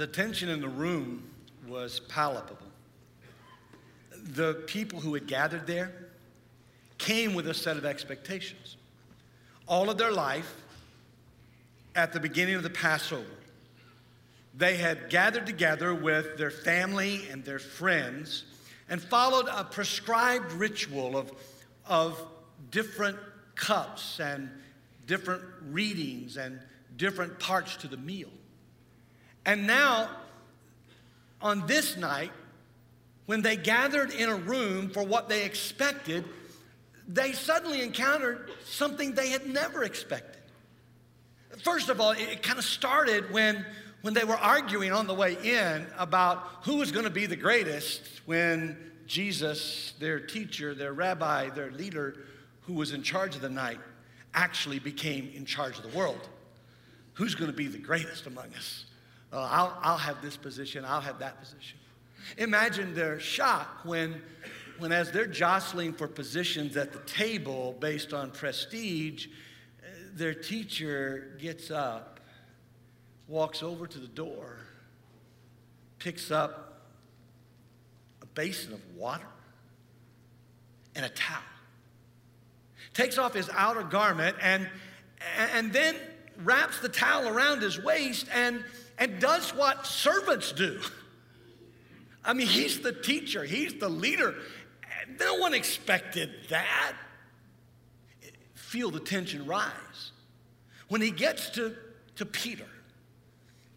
The tension in the room was palpable. The people who had gathered there came with a set of expectations. All of their life, at the beginning of the Passover, they had gathered together with their family and their friends and followed a prescribed ritual of, of different cups and different readings and different parts to the meal. And now, on this night, when they gathered in a room for what they expected, they suddenly encountered something they had never expected. First of all, it kind of started when, when they were arguing on the way in about who was going to be the greatest when Jesus, their teacher, their rabbi, their leader, who was in charge of the night, actually became in charge of the world. Who's going to be the greatest among us? Uh, I'll, I'll have this position, I'll have that position. Imagine their shock when, when, as they're jostling for positions at the table based on prestige, their teacher gets up, walks over to the door, picks up a basin of water and a towel, takes off his outer garment, and, and then wraps the towel around his waist and, and does what servants do. I mean, he's the teacher, he's the leader. No one expected that. Feel the tension rise. When he gets to, to Peter,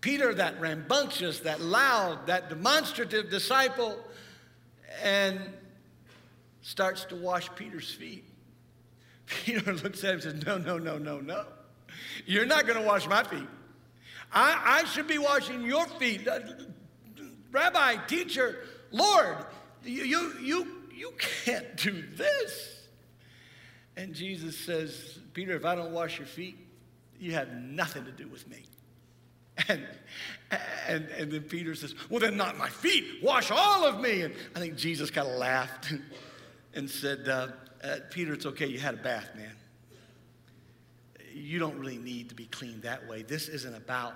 Peter, that rambunctious, that loud, that demonstrative disciple, and starts to wash Peter's feet. Peter looks at him and says, No, no, no, no, no. You're not going to wash my feet. I, I should be washing your feet. Uh, Rabbi, teacher, Lord, you, you, you, you can't do this. And Jesus says, Peter, if I don't wash your feet, you have nothing to do with me. And, and, and then Peter says, Well, then not my feet, wash all of me. And I think Jesus kind of laughed and said, uh, uh, Peter, it's okay, you had a bath, man. You don't really need to be clean that way. This isn't about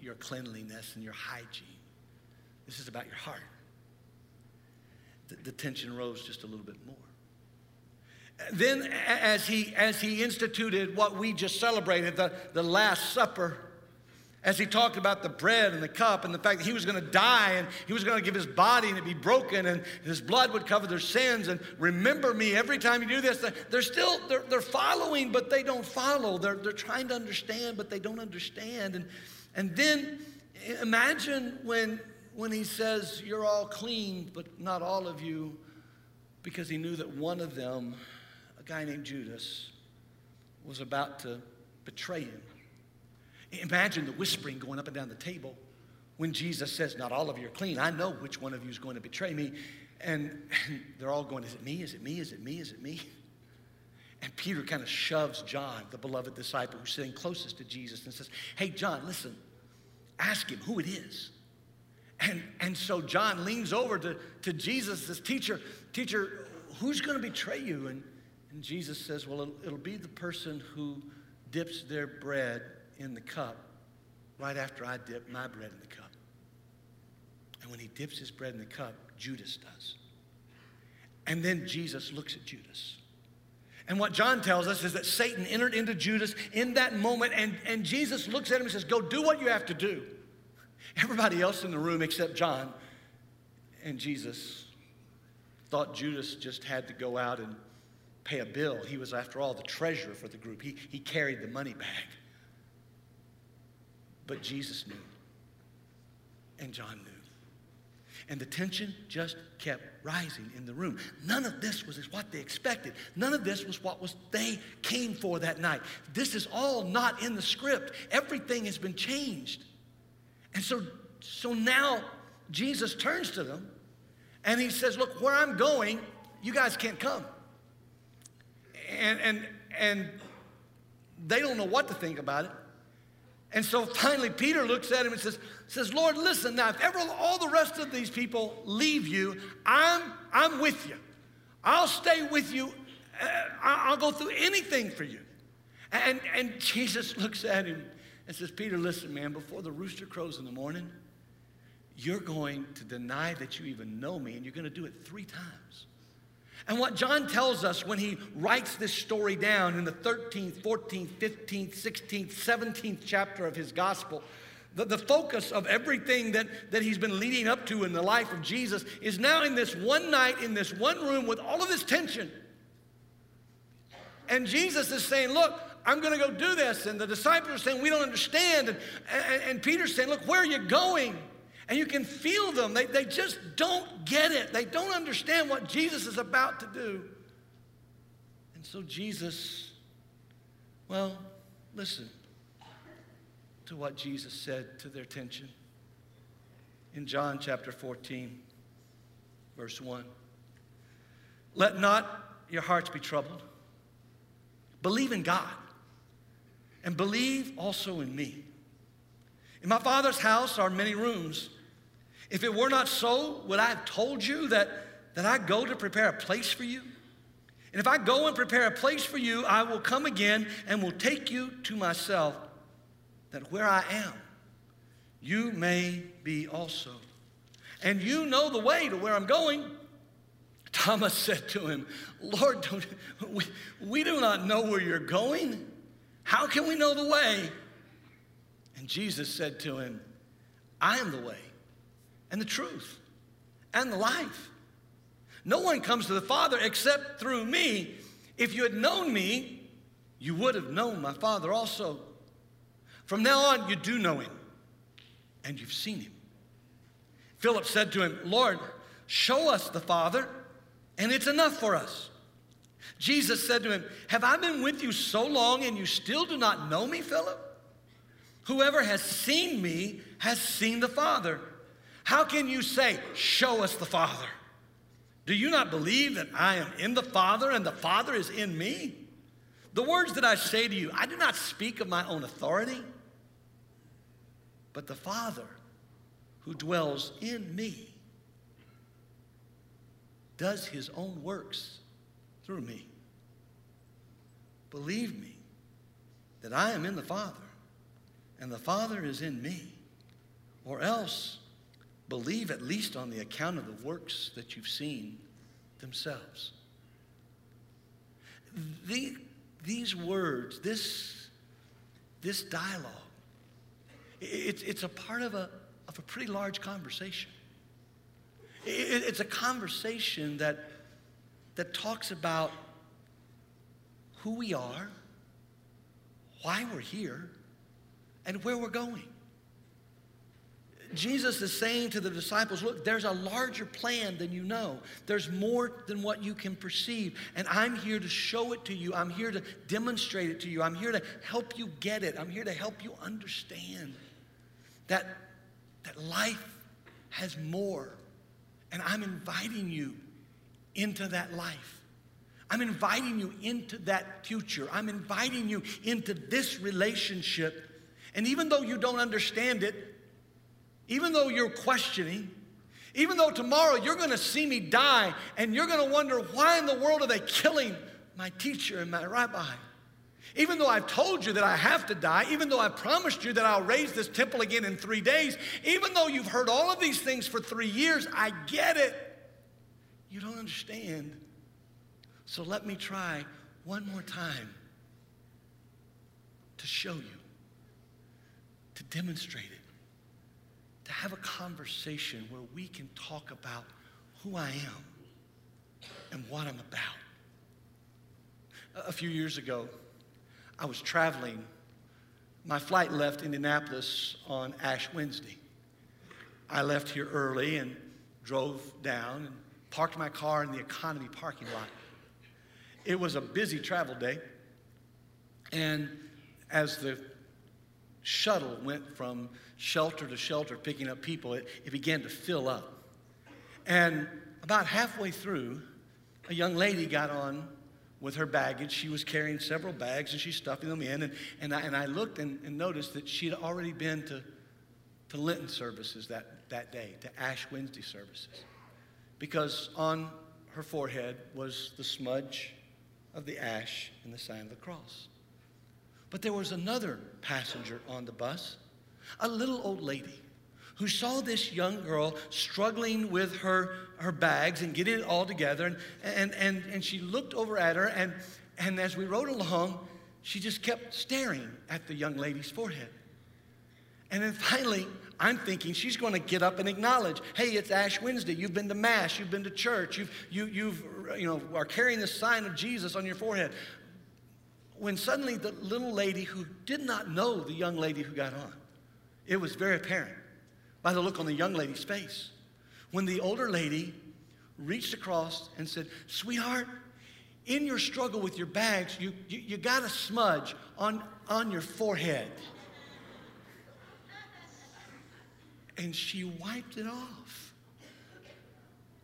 your cleanliness and your hygiene. This is about your heart. The, the tension rose just a little bit more. Then, as he, as he instituted what we just celebrated, the, the Last Supper, as he talked about the bread and the cup and the fact that he was going to die and he was going to give his body and it be broken and his blood would cover their sins. And remember me every time you do this they're still they're, they're following but they don't follow. They're, they're trying to understand but they don't understand. And, and then imagine when when he says, You're all clean, but not all of you, because he knew that one of them, a guy named Judas, was about to betray him. Imagine the whispering going up and down the table when Jesus says, Not all of you are clean. I know which one of you is going to betray me. And, and they're all going, Is it me? Is it me? Is it me? Is it me? And Peter kind of shoves John, the beloved disciple who's sitting closest to Jesus, and says, Hey, John, listen, ask him who it is. And, and so John leans over to, to Jesus, this teacher, teacher, who's going to betray you? And, and Jesus says, well, it'll, it'll be the person who dips their bread in the cup right after I dip my bread in the cup. And when he dips his bread in the cup, Judas does. And then Jesus looks at Judas. And what John tells us is that Satan entered into Judas in that moment, and, and Jesus looks at him and says, Go do what you have to do. Everybody else in the room except John and Jesus thought Judas just had to go out and pay a bill. He was, after all, the treasurer for the group, he, he carried the money bag. But Jesus knew, and John knew. And the tension just kept rising in the room. None of this was what they expected. None of this was what was they came for that night. This is all not in the script. Everything has been changed. And so, so now Jesus turns to them and he says, Look, where I'm going, you guys can't come. And, and, and they don't know what to think about it. And so finally, Peter looks at him and says, says Lord, listen, now, if ever all the rest of these people leave you, I'm, I'm with you. I'll stay with you. Uh, I'll go through anything for you. And, and Jesus looks at him and says, Peter, listen, man, before the rooster crows in the morning, you're going to deny that you even know me, and you're going to do it three times. And what John tells us when he writes this story down in the 13th, 14th, 15th, 16th, 17th chapter of his gospel, the, the focus of everything that, that he's been leading up to in the life of Jesus is now in this one night, in this one room with all of this tension. And Jesus is saying, Look, I'm going to go do this. And the disciples are saying, We don't understand. And, and, and Peter's saying, Look, where are you going? And you can feel them. They, they just don't get it. They don't understand what Jesus is about to do. And so Jesus, well, listen to what Jesus said to their tension in John chapter 14, verse 1. Let not your hearts be troubled. Believe in God and believe also in me. In my Father's house are many rooms. If it were not so, would I have told you that, that I go to prepare a place for you? And if I go and prepare a place for you, I will come again and will take you to myself, that where I am, you may be also. And you know the way to where I'm going. Thomas said to him, Lord, we, we do not know where you're going. How can we know the way? And Jesus said to him, I am the way and the truth and the life. No one comes to the Father except through me. If you had known me, you would have known my Father also. From now on, you do know him, and you've seen him. Philip said to him, Lord, show us the Father, and it's enough for us. Jesus said to him, Have I been with you so long, and you still do not know me, Philip? Whoever has seen me has seen the Father. How can you say, Show us the Father? Do you not believe that I am in the Father and the Father is in me? The words that I say to you, I do not speak of my own authority, but the Father who dwells in me does his own works through me. Believe me that I am in the Father and the Father is in me, or else believe at least on the account of the works that you've seen themselves. The, these words, this, this dialogue, it, it's a part of a, of a pretty large conversation. It, it's a conversation that, that talks about who we are, why we're here, and where we're going. Jesus is saying to the disciples, Look, there's a larger plan than you know. There's more than what you can perceive. And I'm here to show it to you. I'm here to demonstrate it to you. I'm here to help you get it. I'm here to help you understand that, that life has more. And I'm inviting you into that life. I'm inviting you into that future. I'm inviting you into this relationship. And even though you don't understand it, even though you're questioning, even though tomorrow you're going to see me die and you're going to wonder why in the world are they killing my teacher and my rabbi? Even though I've told you that I have to die, even though I've promised you that I'll raise this temple again in three days, even though you've heard all of these things for three years, I get it. You don't understand. So let me try one more time to show you, to demonstrate it to have a conversation where we can talk about who I am and what I'm about. A few years ago, I was traveling. My flight left Indianapolis on Ash Wednesday. I left here early and drove down and parked my car in the economy parking lot. It was a busy travel day. And as the shuttle went from shelter to shelter picking up people, it, it began to fill up. And about halfway through, a young lady got on with her baggage. She was carrying several bags and she's stuffing them in. And, and, I, and I looked and, and noticed that she had already been to, to Lenten services that, that day, to Ash Wednesday services. Because on her forehead was the smudge of the ash and the sign of the cross. But there was another passenger on the bus, a little old lady who saw this young girl struggling with her, her bags and getting it all together. And, and, and, and she looked over at her, and, and as we rode along, she just kept staring at the young lady's forehead. And then finally, I'm thinking she's going to get up and acknowledge, hey, it's Ash Wednesday. You've been to Mass. You've been to church. You've, you, you've, you know, are carrying the sign of Jesus on your forehead. When suddenly the little lady who did not know the young lady who got on, it was very apparent by the look on the young lady's face. When the older lady reached across and said, Sweetheart, in your struggle with your bags, you, you, you got a smudge on, on your forehead. And she wiped it off.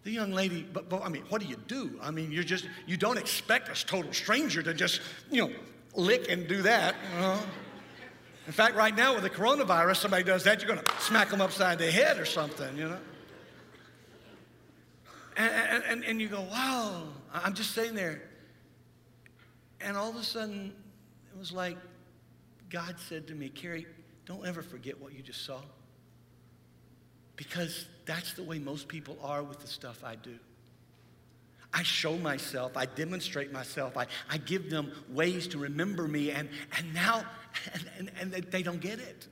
The young lady, but, but I mean, what do you do? I mean, you're just, you don't expect a total stranger to just, you know, lick and do that. You know? In fact, right now with the coronavirus, somebody does that, you're going to smack them upside the head or something, you know? And, and, and you go, wow, I'm just sitting there. And all of a sudden, it was like God said to me, Carrie, don't ever forget what you just saw. Because that's the way most people are with the stuff I do. I show myself, I demonstrate myself, I, I give them ways to remember me, and, and now, and, and, and they don't get it.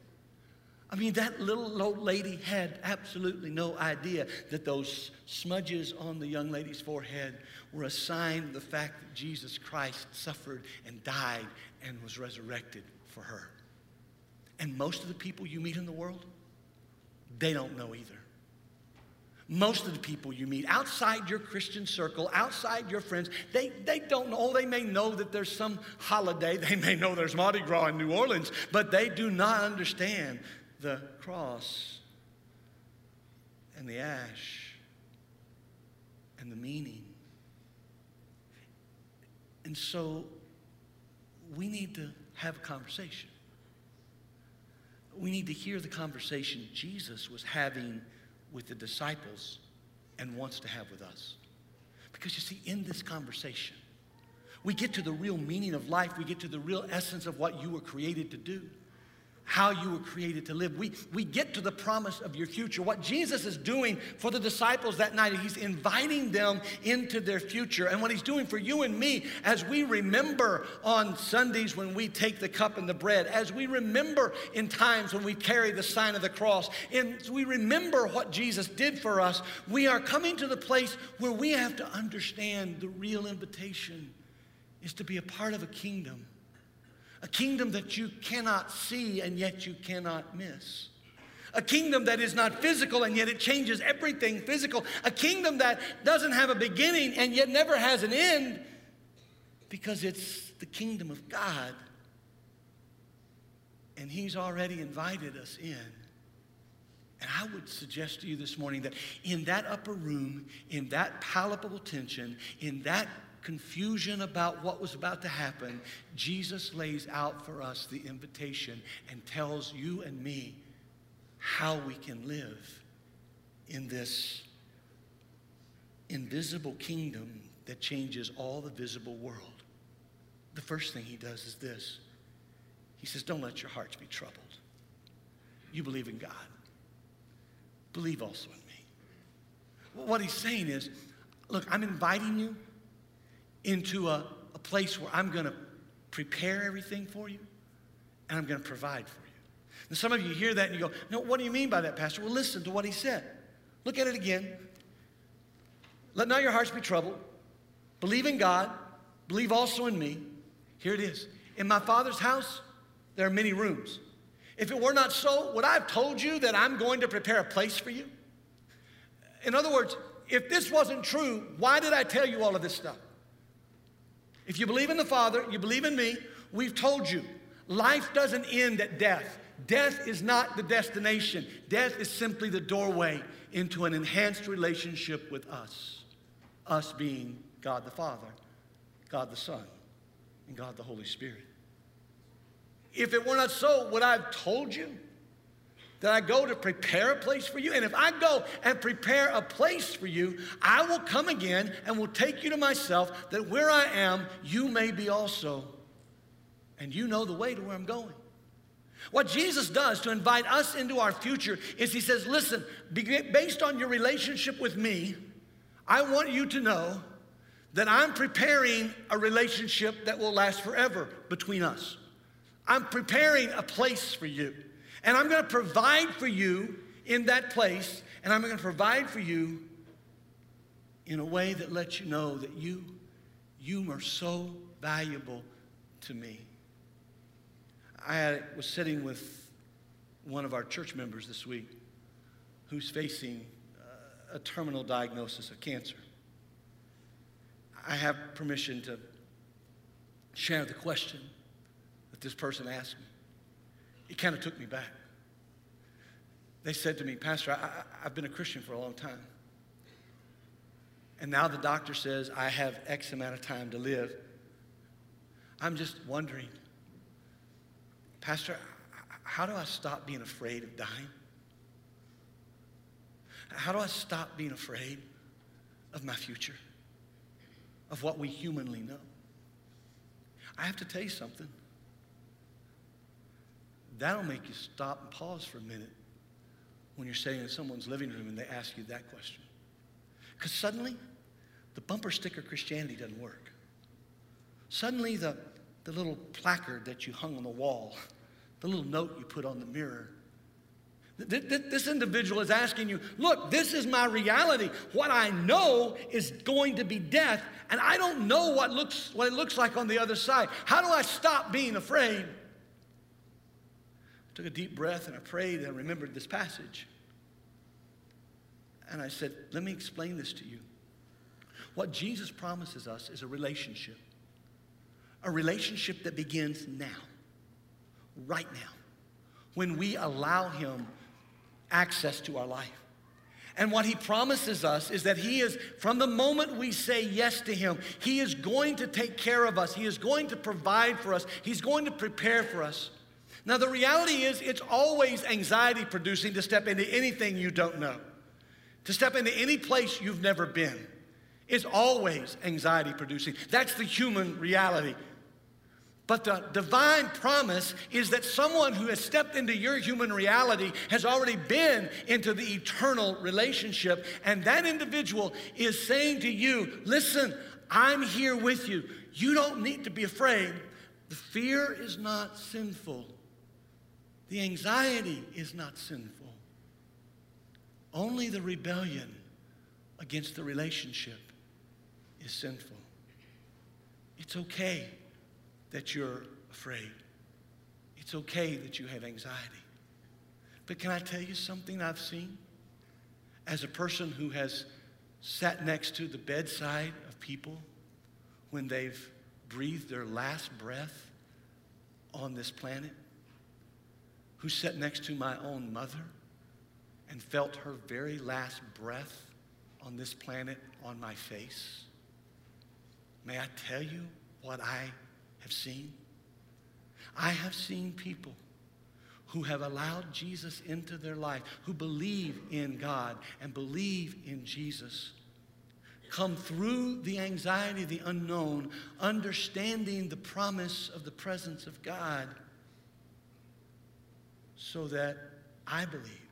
I mean, that little old lady had absolutely no idea that those smudges on the young lady's forehead were a sign of the fact that Jesus Christ suffered and died and was resurrected for her. And most of the people you meet in the world, they don't know either. Most of the people you meet outside your Christian circle, outside your friends, they, they don't know. They may know that there's some holiday. They may know there's Mardi Gras in New Orleans, but they do not understand the cross and the ash and the meaning. And so we need to have a conversation. We need to hear the conversation Jesus was having with the disciples and wants to have with us. Because you see, in this conversation, we get to the real meaning of life, we get to the real essence of what you were created to do how you were created to live. We, we get to the promise of your future. What Jesus is doing for the disciples that night, he's inviting them into their future. And what he's doing for you and me as we remember on Sundays when we take the cup and the bread, as we remember in times when we carry the sign of the cross, and we remember what Jesus did for us, we are coming to the place where we have to understand the real invitation is to be a part of a kingdom a kingdom that you cannot see and yet you cannot miss. A kingdom that is not physical and yet it changes everything physical. A kingdom that doesn't have a beginning and yet never has an end because it's the kingdom of God. And He's already invited us in. And I would suggest to you this morning that in that upper room, in that palpable tension, in that confusion about what was about to happen, Jesus lays out for us the invitation and tells you and me how we can live in this invisible kingdom that changes all the visible world. The first thing he does is this He says, Don't let your hearts be troubled. You believe in God, believe also in me. What he's saying is, Look, I'm inviting you into a, a place where I'm going to prepare everything for you and I'm going to provide for you. And some of you hear that and you go, No, what do you mean by that, Pastor? Well, listen to what he said. Look at it again. Let not your hearts be troubled. Believe in God. Believe also in me. Here it is. In my Father's house, there are many rooms. If it were not so, would I have told you that I'm going to prepare a place for you? In other words, if this wasn't true, why did I tell you all of this stuff? If you believe in the Father, you believe in me, we've told you life doesn't end at death. Death is not the destination, death is simply the doorway into an enhanced relationship with us. Us being God the Father, God the Son, and God the Holy Spirit. If it were not so, would I have told you that I go to prepare a place for you. And if I go and prepare a place for you, I will come again and will take you to myself, that where I am, you may be also. And you know the way to where I'm going. What Jesus does to invite us into our future is He says, Listen, based on your relationship with me, I want you to know that I'm preparing a relationship that will last forever between us. I'm preparing a place for you. And I'm going to provide for you in that place, and I'm going to provide for you in a way that lets you know that you, you are so valuable to me. I was sitting with one of our church members this week who's facing uh, a terminal diagnosis of cancer. I have permission to share the question that this person asked me. It kind of took me back. They said to me, Pastor, I, have been a Christian for a long time. And now the doctor says I have X amount of time to live. I'm just wondering, Pastor, how do I stop being afraid of dying? How do I stop being afraid of my future? Of what we humanly know? I have to tell you something. That'll make you stop and pause for a minute when you're sitting in someone's living room and they ask you that question. Because suddenly, the bumper sticker Christianity doesn't work. Suddenly, the, the little placard that you hung on the wall, the little note you put on the mirror, this individual is asking you, look, this is my reality. What I know is going to be death, and I don't know what, looks, what it looks like on the other side. How do I stop being afraid? I took a deep breath and I prayed and I remembered this passage. And I said, let me explain this to you. What Jesus promises us is a relationship, a relationship that begins now, right now, when we allow Him access to our life. And what he promises us is that he is, from the moment we say yes to him, he is going to take care of us. He is going to provide for us. He's going to prepare for us. Now, the reality is, it's always anxiety producing to step into anything you don't know, to step into any place you've never been. It's always anxiety producing. That's the human reality. But the divine promise is that someone who has stepped into your human reality has already been into the eternal relationship. And that individual is saying to you, listen, I'm here with you. You don't need to be afraid. The fear is not sinful. The anxiety is not sinful. Only the rebellion against the relationship is sinful. It's okay that you're afraid. It's okay that you have anxiety. But can I tell you something I've seen? As a person who has sat next to the bedside of people when they've breathed their last breath on this planet, who sat next to my own mother and felt her very last breath on this planet on my face. May I tell you what I have seen? I have seen people who have allowed Jesus into their life, who believe in God and believe in Jesus, come through the anxiety of the unknown, understanding the promise of the presence of God so that I believe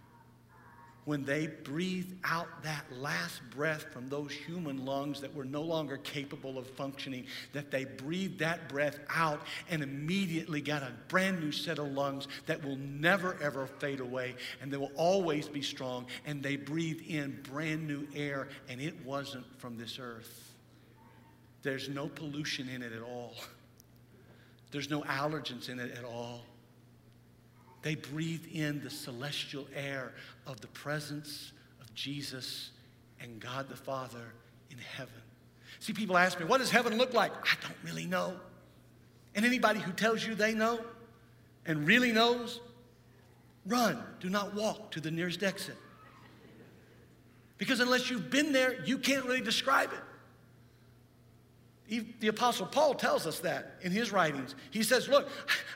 when they breathed out that last breath from those human lungs that were no longer capable of functioning, that they breathed that breath out and immediately got a brand new set of lungs that will never ever fade away and they will always be strong. And they breathed in brand new air and it wasn't from this earth. There's no pollution in it at all, there's no allergens in it at all. They breathed in the celestial air of the presence of Jesus and God the Father in heaven. See, people ask me, what does heaven look like? I don't really know. And anybody who tells you they know and really knows, run. Do not walk to the nearest exit. Because unless you've been there, you can't really describe it the Apostle Paul tells us that in his writings. He says, Look,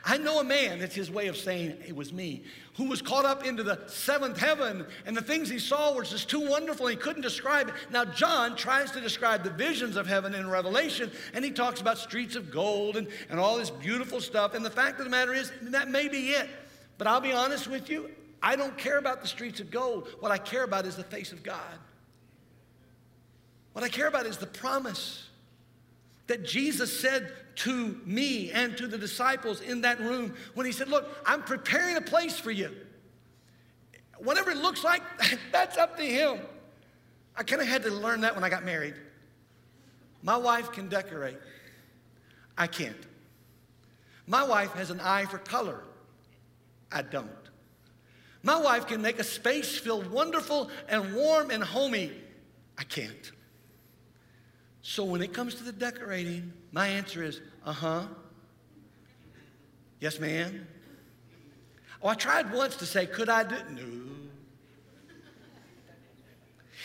I know a man, that's his way of saying it was me, who was caught up into the seventh heaven, and the things he saw were just too wonderful, he couldn't describe it. Now, John tries to describe the visions of heaven in Revelation, and he talks about streets of gold and, and all this beautiful stuff. And the fact of the matter is, that may be it. But I'll be honest with you, I don't care about the streets of gold. What I care about is the face of God. What I care about is the promise that Jesus said to me and to the disciples in that room when he said, Look, I'm preparing a place for you. Whatever it looks like, that's up to him. I kind of had to learn that when I got married. My wife can decorate, I can't. My wife has an eye for color, I don't. My wife can make a space feel wonderful and warm and homey, I can't. So when it comes to the decorating, my answer is, uh huh. Yes, ma'am. Oh, I tried once to say, could I do No.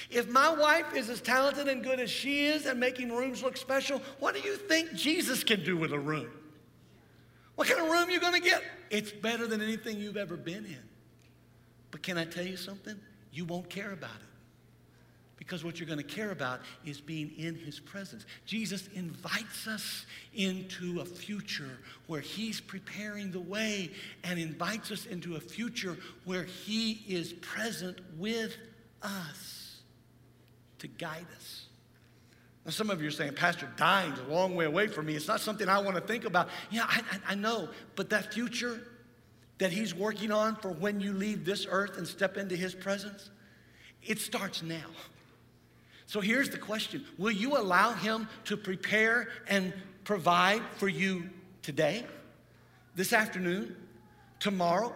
If my wife is as talented and good as she is at making rooms look special, what do you think Jesus can do with a room? What kind of room are you going to get? It's better than anything you've ever been in. But can I tell you something? You won't care about it. Because what you're going to care about is being in his presence. Jesus invites us into a future where he's preparing the way and invites us into a future where he is present with us to guide us. Now, some of you are saying, Pastor, dying's a long way away from me. It's not something I want to think about. Yeah, I, I, I know, but that future that he's working on for when you leave this earth and step into his presence, it starts now. So here's the question Will you allow Him to prepare and provide for you today, this afternoon, tomorrow?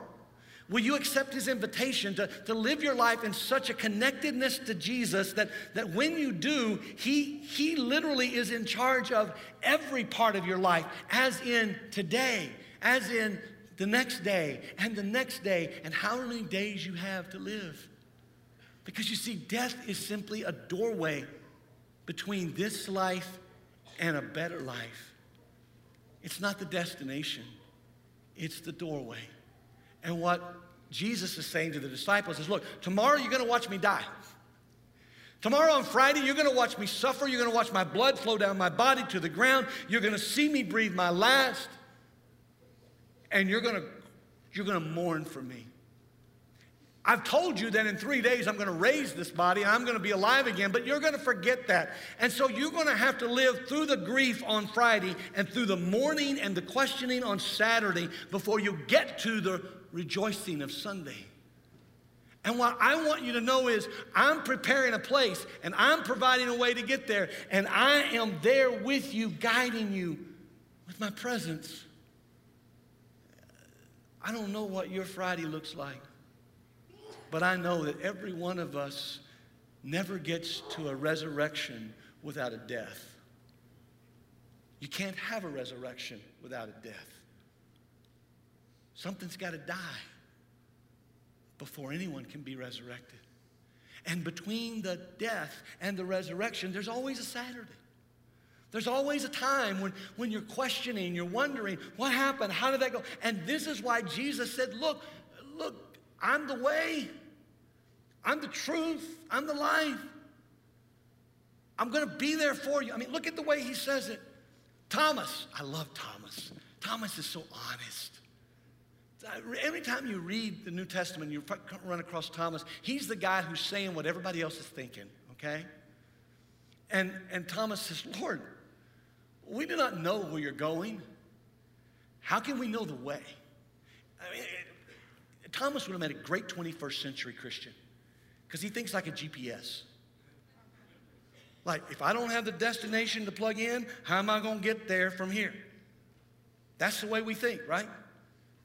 Will you accept His invitation to, to live your life in such a connectedness to Jesus that, that when you do, he, he literally is in charge of every part of your life, as in today, as in the next day, and the next day, and how many days you have to live? Because you see, death is simply a doorway between this life and a better life. It's not the destination, it's the doorway. And what Jesus is saying to the disciples is look, tomorrow you're to watch me die. Tomorrow on Friday, you're to watch me suffer. You're to watch my blood flow down my body to the ground. You're to see me breathe my last. And you're to, you're to mourn for me. I've told you that in three days I'm going to raise this body and I'm going to be alive again, but you're going to forget that. And so you're going to have to live through the grief on Friday and through the mourning and the questioning on Saturday before you get to the rejoicing of Sunday. And what I want you to know is I'm preparing a place and I'm providing a way to get there, and I am there with you, guiding you with my presence. I don't know what your Friday looks like. But I know that every one of us never gets to a resurrection without a death. You can't have a resurrection without a death. Something's got to die before anyone can be resurrected. And between the death and the resurrection, there's always a Saturday. There's always a time when, when you're questioning, you're wondering, what happened? How did that go? And this is why Jesus said, Look, look, I'm the way, I'm the truth. I'm the life. I'm going to be there for you. I mean, look at the way he says it. Thomas, I love Thomas. Thomas is so honest. Every time you read the New Testament, you run across Thomas, he's the guy who's saying what everybody else is thinking, okay? And, and Thomas says, Lord, we do not know where you're going. How can we know the way? I mean, Thomas would have made a great 21st century Christian because he thinks like a GPS. Like, if I don't have the destination to plug in, how am I going to get there from here? That's the way we think, right?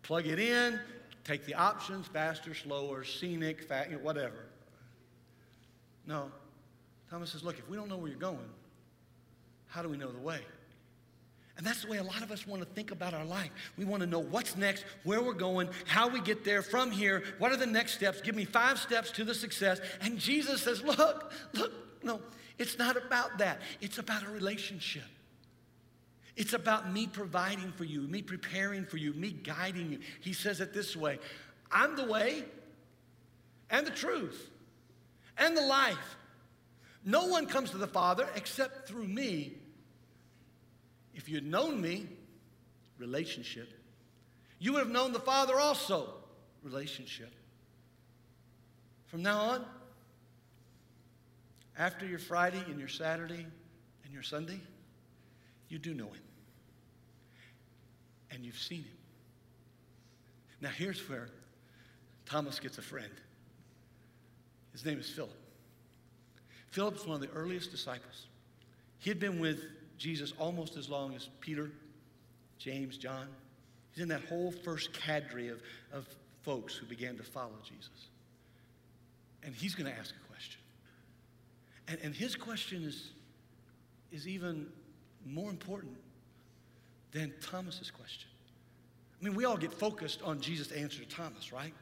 Plug it in, take the options faster, slower, scenic, fat, you know, whatever. No. Thomas says, look, if we don't know where you're going, how do we know the way? And that's the way a lot of us want to think about our life. We want to know what's next, where we're going, how we get there from here, what are the next steps. Give me five steps to the success. And Jesus says, Look, look, no, it's not about that. It's about a relationship. It's about me providing for you, me preparing for you, me guiding you. He says it this way I'm the way and the truth and the life. No one comes to the Father except through me. If you had known me, relationship, you would have known the Father also. relationship. From now on, after your Friday and your Saturday and your Sunday, you do know him. And you've seen him. Now, here's where Thomas gets a friend. His name is Philip. Philip's one of the earliest disciples. He had been with Jesus almost as long as Peter, James, John. He's in that whole first cadre of, of folks who began to follow Jesus. And he's going to ask a question. And, and his question is, is even more important than Thomas's question. I mean, we all get focused on Jesus' answer to Thomas, right?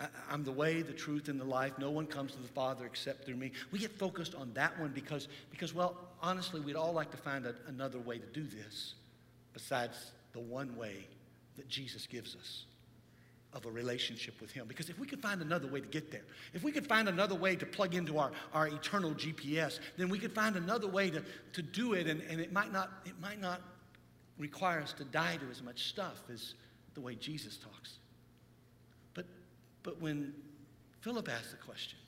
I, am the way, the truth, and the life. No one comes to the Father except through me. We get focused on that one because, because well, honestly, we'd all like to find a, another way to do this besides the one way that Jesus gives us of a relationship with Him. Because if we could find another way to get there, if we could find another way to plug into our, our eternal GPS, then we could find another way to, to do it, and, and it, might not, it might not require us to die to as much stuff as the way Jesus talks. But, but when Philip asked the question,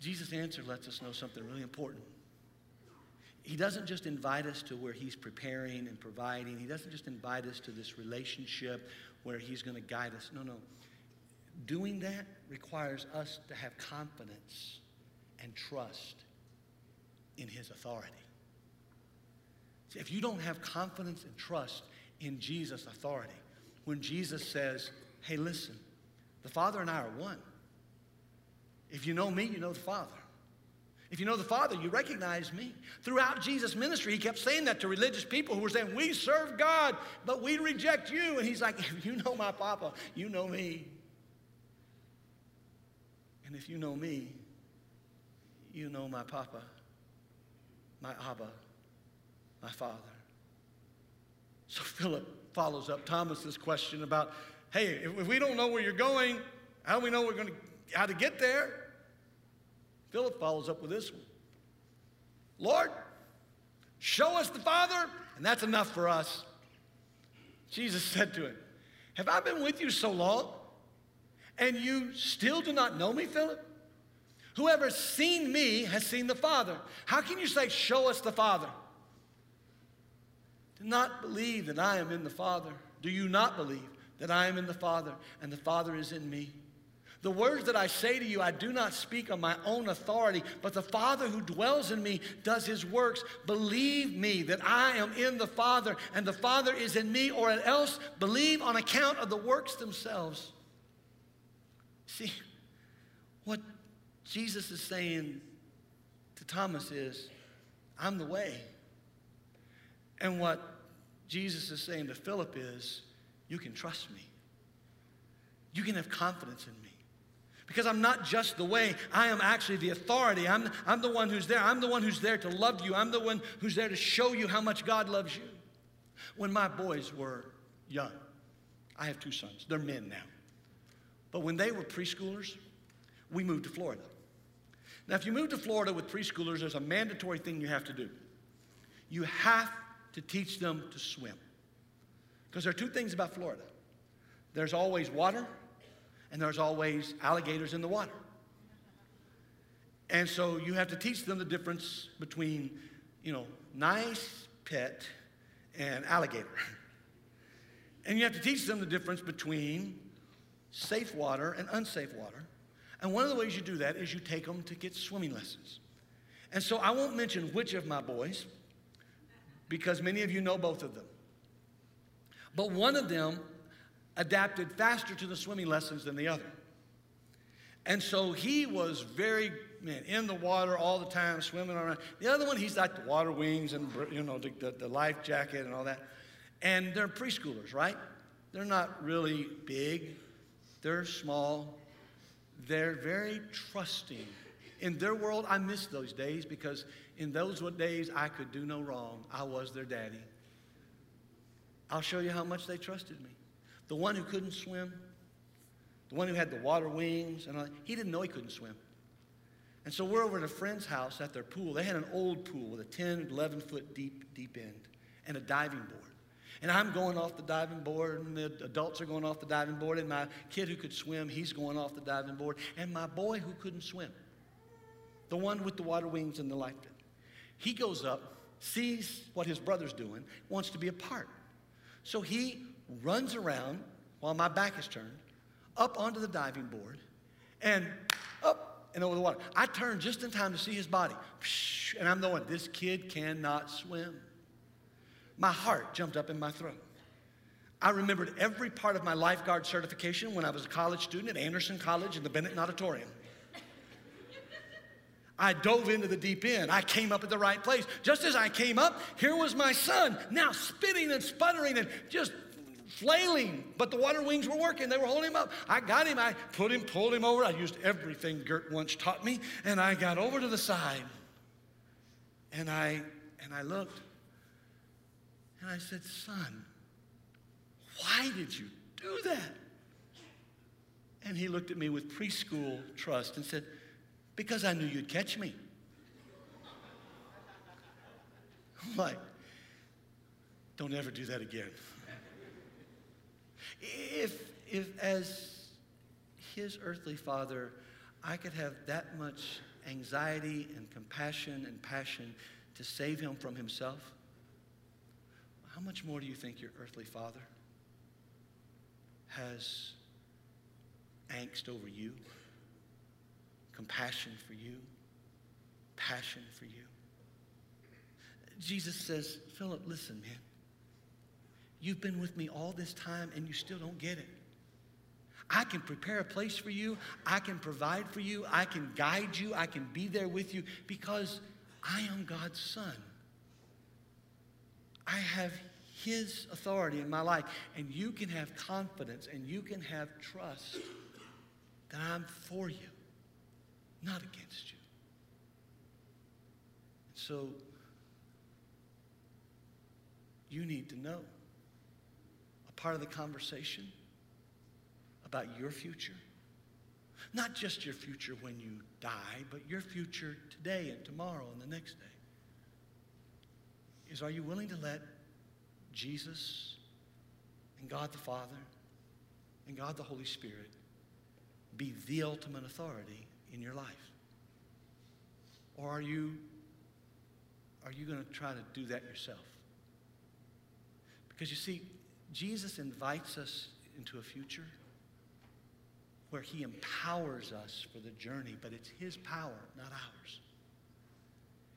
Jesus' answer lets us know something really important. He doesn't just invite us to where He's preparing and providing. He doesn't just invite us to this relationship where He's going to guide us. No, no. Doing that requires us to have confidence and trust in His authority. See, if you don't have confidence and trust in Jesus' authority, when Jesus says, hey, listen, the Father and I are one. If you know me, you know the Father. If you know the Father, you recognize me. Throughout Jesus' ministry, he kept saying that to religious people who were saying, We serve God, but we reject you. And he's like, If you know my Papa, you know me. And if you know me, you know my Papa, my Abba, my Father. So Philip follows up Thomas's question about, hey, if we don't know where you're going, how do we know we're going to how to get there? Philip follows up with this one Lord, show us the Father, and that's enough for us. Jesus said to him, Have I been with you so long, and you still do not know me, Philip? Whoever has seen me has seen the Father. How can you say, Show us the Father? Do not believe that I am in the Father. Do you not believe that I am in the Father and the Father is in me? The words that I say to you, I do not speak on my own authority, but the Father who dwells in me does his works. Believe me that I am in the Father and the Father is in me, or else believe on account of the works themselves. See, what Jesus is saying to Thomas is, I'm the way. And what Jesus is saying to Philip is, you can trust me. You can have confidence in me because I'm not just the way, I am actually the authority. I'm, I'm the one who's there. I'm the one who's there to love you. I'm the one who's there to show you how much God loves you. When my boys were young, I have two sons, they're men now. But when they were preschoolers, we moved to Florida. Now, if you move to Florida with preschoolers, there's a mandatory thing you have to do. You have to teach them to swim. Because there are two things about Florida there's always water and there's always alligators in the water. And so you have to teach them the difference between, you know, nice pet and alligator. And you have to teach them the difference between safe water and unsafe water. And one of the ways you do that is you take them to get swimming lessons. And so I won't mention which of my boys, because many of you know both of them. But one of them adapted faster to the swimming lessons than the other. And so he was very man, in the water all the time, swimming around. The other one, he's like the water wings and you know the, the, the life jacket and all that. And they're preschoolers, right? They're not really big. They're small. They're very trusting. In their world, I miss those days because in those days I could do no wrong. I was their daddy. I'll show you how much they trusted me. The one who couldn't swim, the one who had the water wings, and all, he didn't know he couldn't swim. And so we're over at a friend's house at their pool. They had an old pool with a 10, 11 foot deep, deep end and a diving board. And I'm going off the diving board, and the adults are going off the diving board, and my kid who could swim, he's going off the diving board, and my boy who couldn't swim, the one with the water wings and the life fit, he goes up, sees what his brother's doing, wants to be a part. So he runs around while my back is turned, up onto the diving board, and up and over the water. I turn just in time to see his body, and I'm knowing this kid cannot swim my heart jumped up in my throat. I remembered every part of my lifeguard certification when I was a college student at Anderson College in the Bennett Auditorium. I dove into the deep end. I came up at the right place. Just as I came up, here was my son, now spitting and sputtering and just flailing. But the water wings were working. They were holding him up. I got him. I put him, pulled him over. I used everything Gert once taught me. And I got over to the side. And I and I looked. And I said, Son, why did you do that? And he looked at me with preschool trust and said, Because I knew you'd catch me. I'm like, don't ever do that again. If, if as his earthly father, I could have that much anxiety and compassion and passion to save him from himself, how much more do you think your earthly father has angst over you, compassion for you, passion for you? Jesus says, Philip, listen, man. You've been with me all this time and you still don't get it. I can prepare a place for you. I can provide for you. I can guide you. I can be there with you because I am God's son. I have His authority in my life. And you can have confidence and you can have trust that I'm for you, not against you. So you need to know part of the conversation about your future. Not just your future when you die, but your future today and tomorrow and the next day is are you willing to let Jesus and God the Father and God the Holy Spirit be the ultimate authority in your life? Or are you, are you going to try to do that yourself? Because you see, Jesus invites us into a future where he empowers us for the journey, but it's his power, not ours.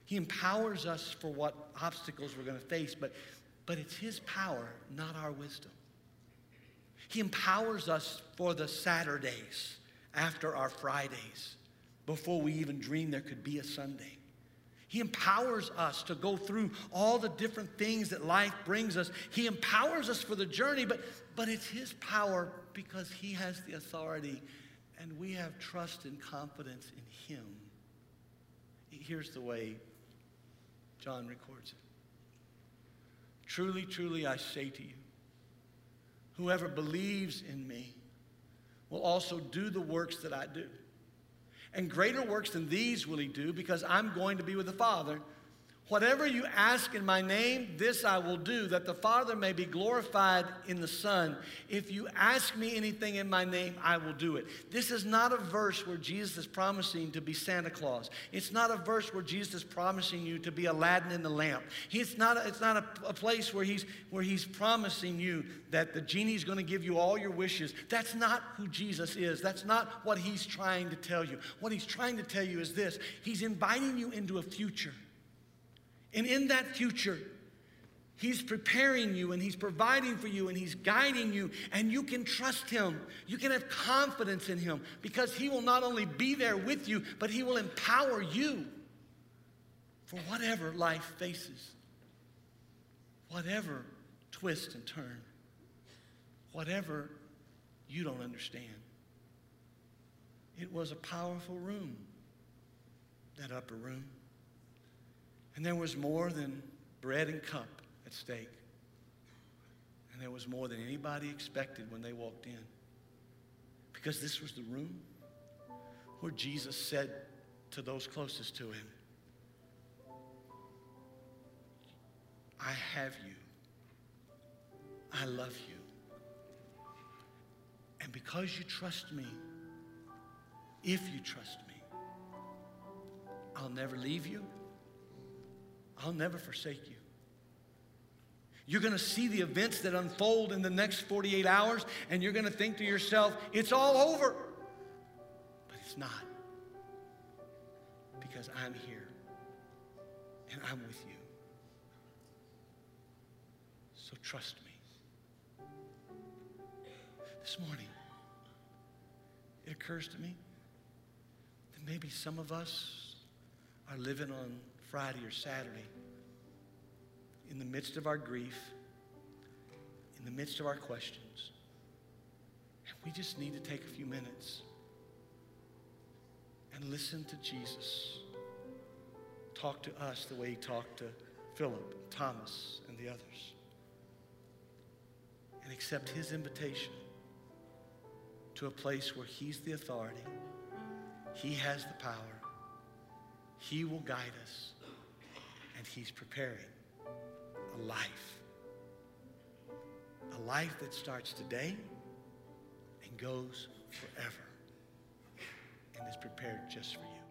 He empowers us for what obstacles we're going to face, but, but it's His power, not our wisdom. He empowers us for the Saturdays after our Fridays, before we even dream there could be a Sunday. He empowers us to go through all the different things that life brings us. He empowers us for the journey, but, but it's His power because He has the authority and we have trust and confidence in Him. Here's the way John records it. Truly, truly, I say to you, whoever believes in me will also do the works that I do. And greater works than these will he do because I'm going to be with the Father. Whatever you ask in my name, this I will do, that the Father may be glorified in the Son. If you ask me anything in my name, I will do it. This is not a verse where Jesus is promising to be Santa Claus. It's not a verse where Jesus is promising you to be Aladdin in the lamp. It's not a, it's not a, a place where he's, where he's promising you that the genie's going to give you all your wishes. That's not who Jesus is. That's not what he's trying to tell you. What he's trying to tell you is this He's inviting you into a future and in that future, He's preparing you and He's providing for you and He's guiding you, and you can trust Him. You can have confidence in Him because He will not only be there with you, but He will empower you for whatever life faces, whatever twist and turn, whatever you don't understand. It was a powerful room, that upper room. And there was more than bread and cup at stake. And there was more than anybody expected when they walked in. Because this was the room where Jesus said to those closest to him, I have you. I love you. And because you trust me, if you trust me, I'll never leave you. I'll never forsake you. You're going to see the events that unfold in the next 48 hours, and you're going to think to yourself, it's all over. But it's not. Because I'm here, and I'm with you. So trust me. This morning, it occurs to me that maybe some of us are living on Friday or Saturday in the midst of our grief, in the midst of our questions. And we just need to take a few minutes and listen to Jesus talk to us the way he talked to Philip, Thomas, and the others. And accept his invitation to a place where he's the authority, he has the power, he will guide us, and he's preparing a life. A life that starts today and goes forever and is prepared just for you.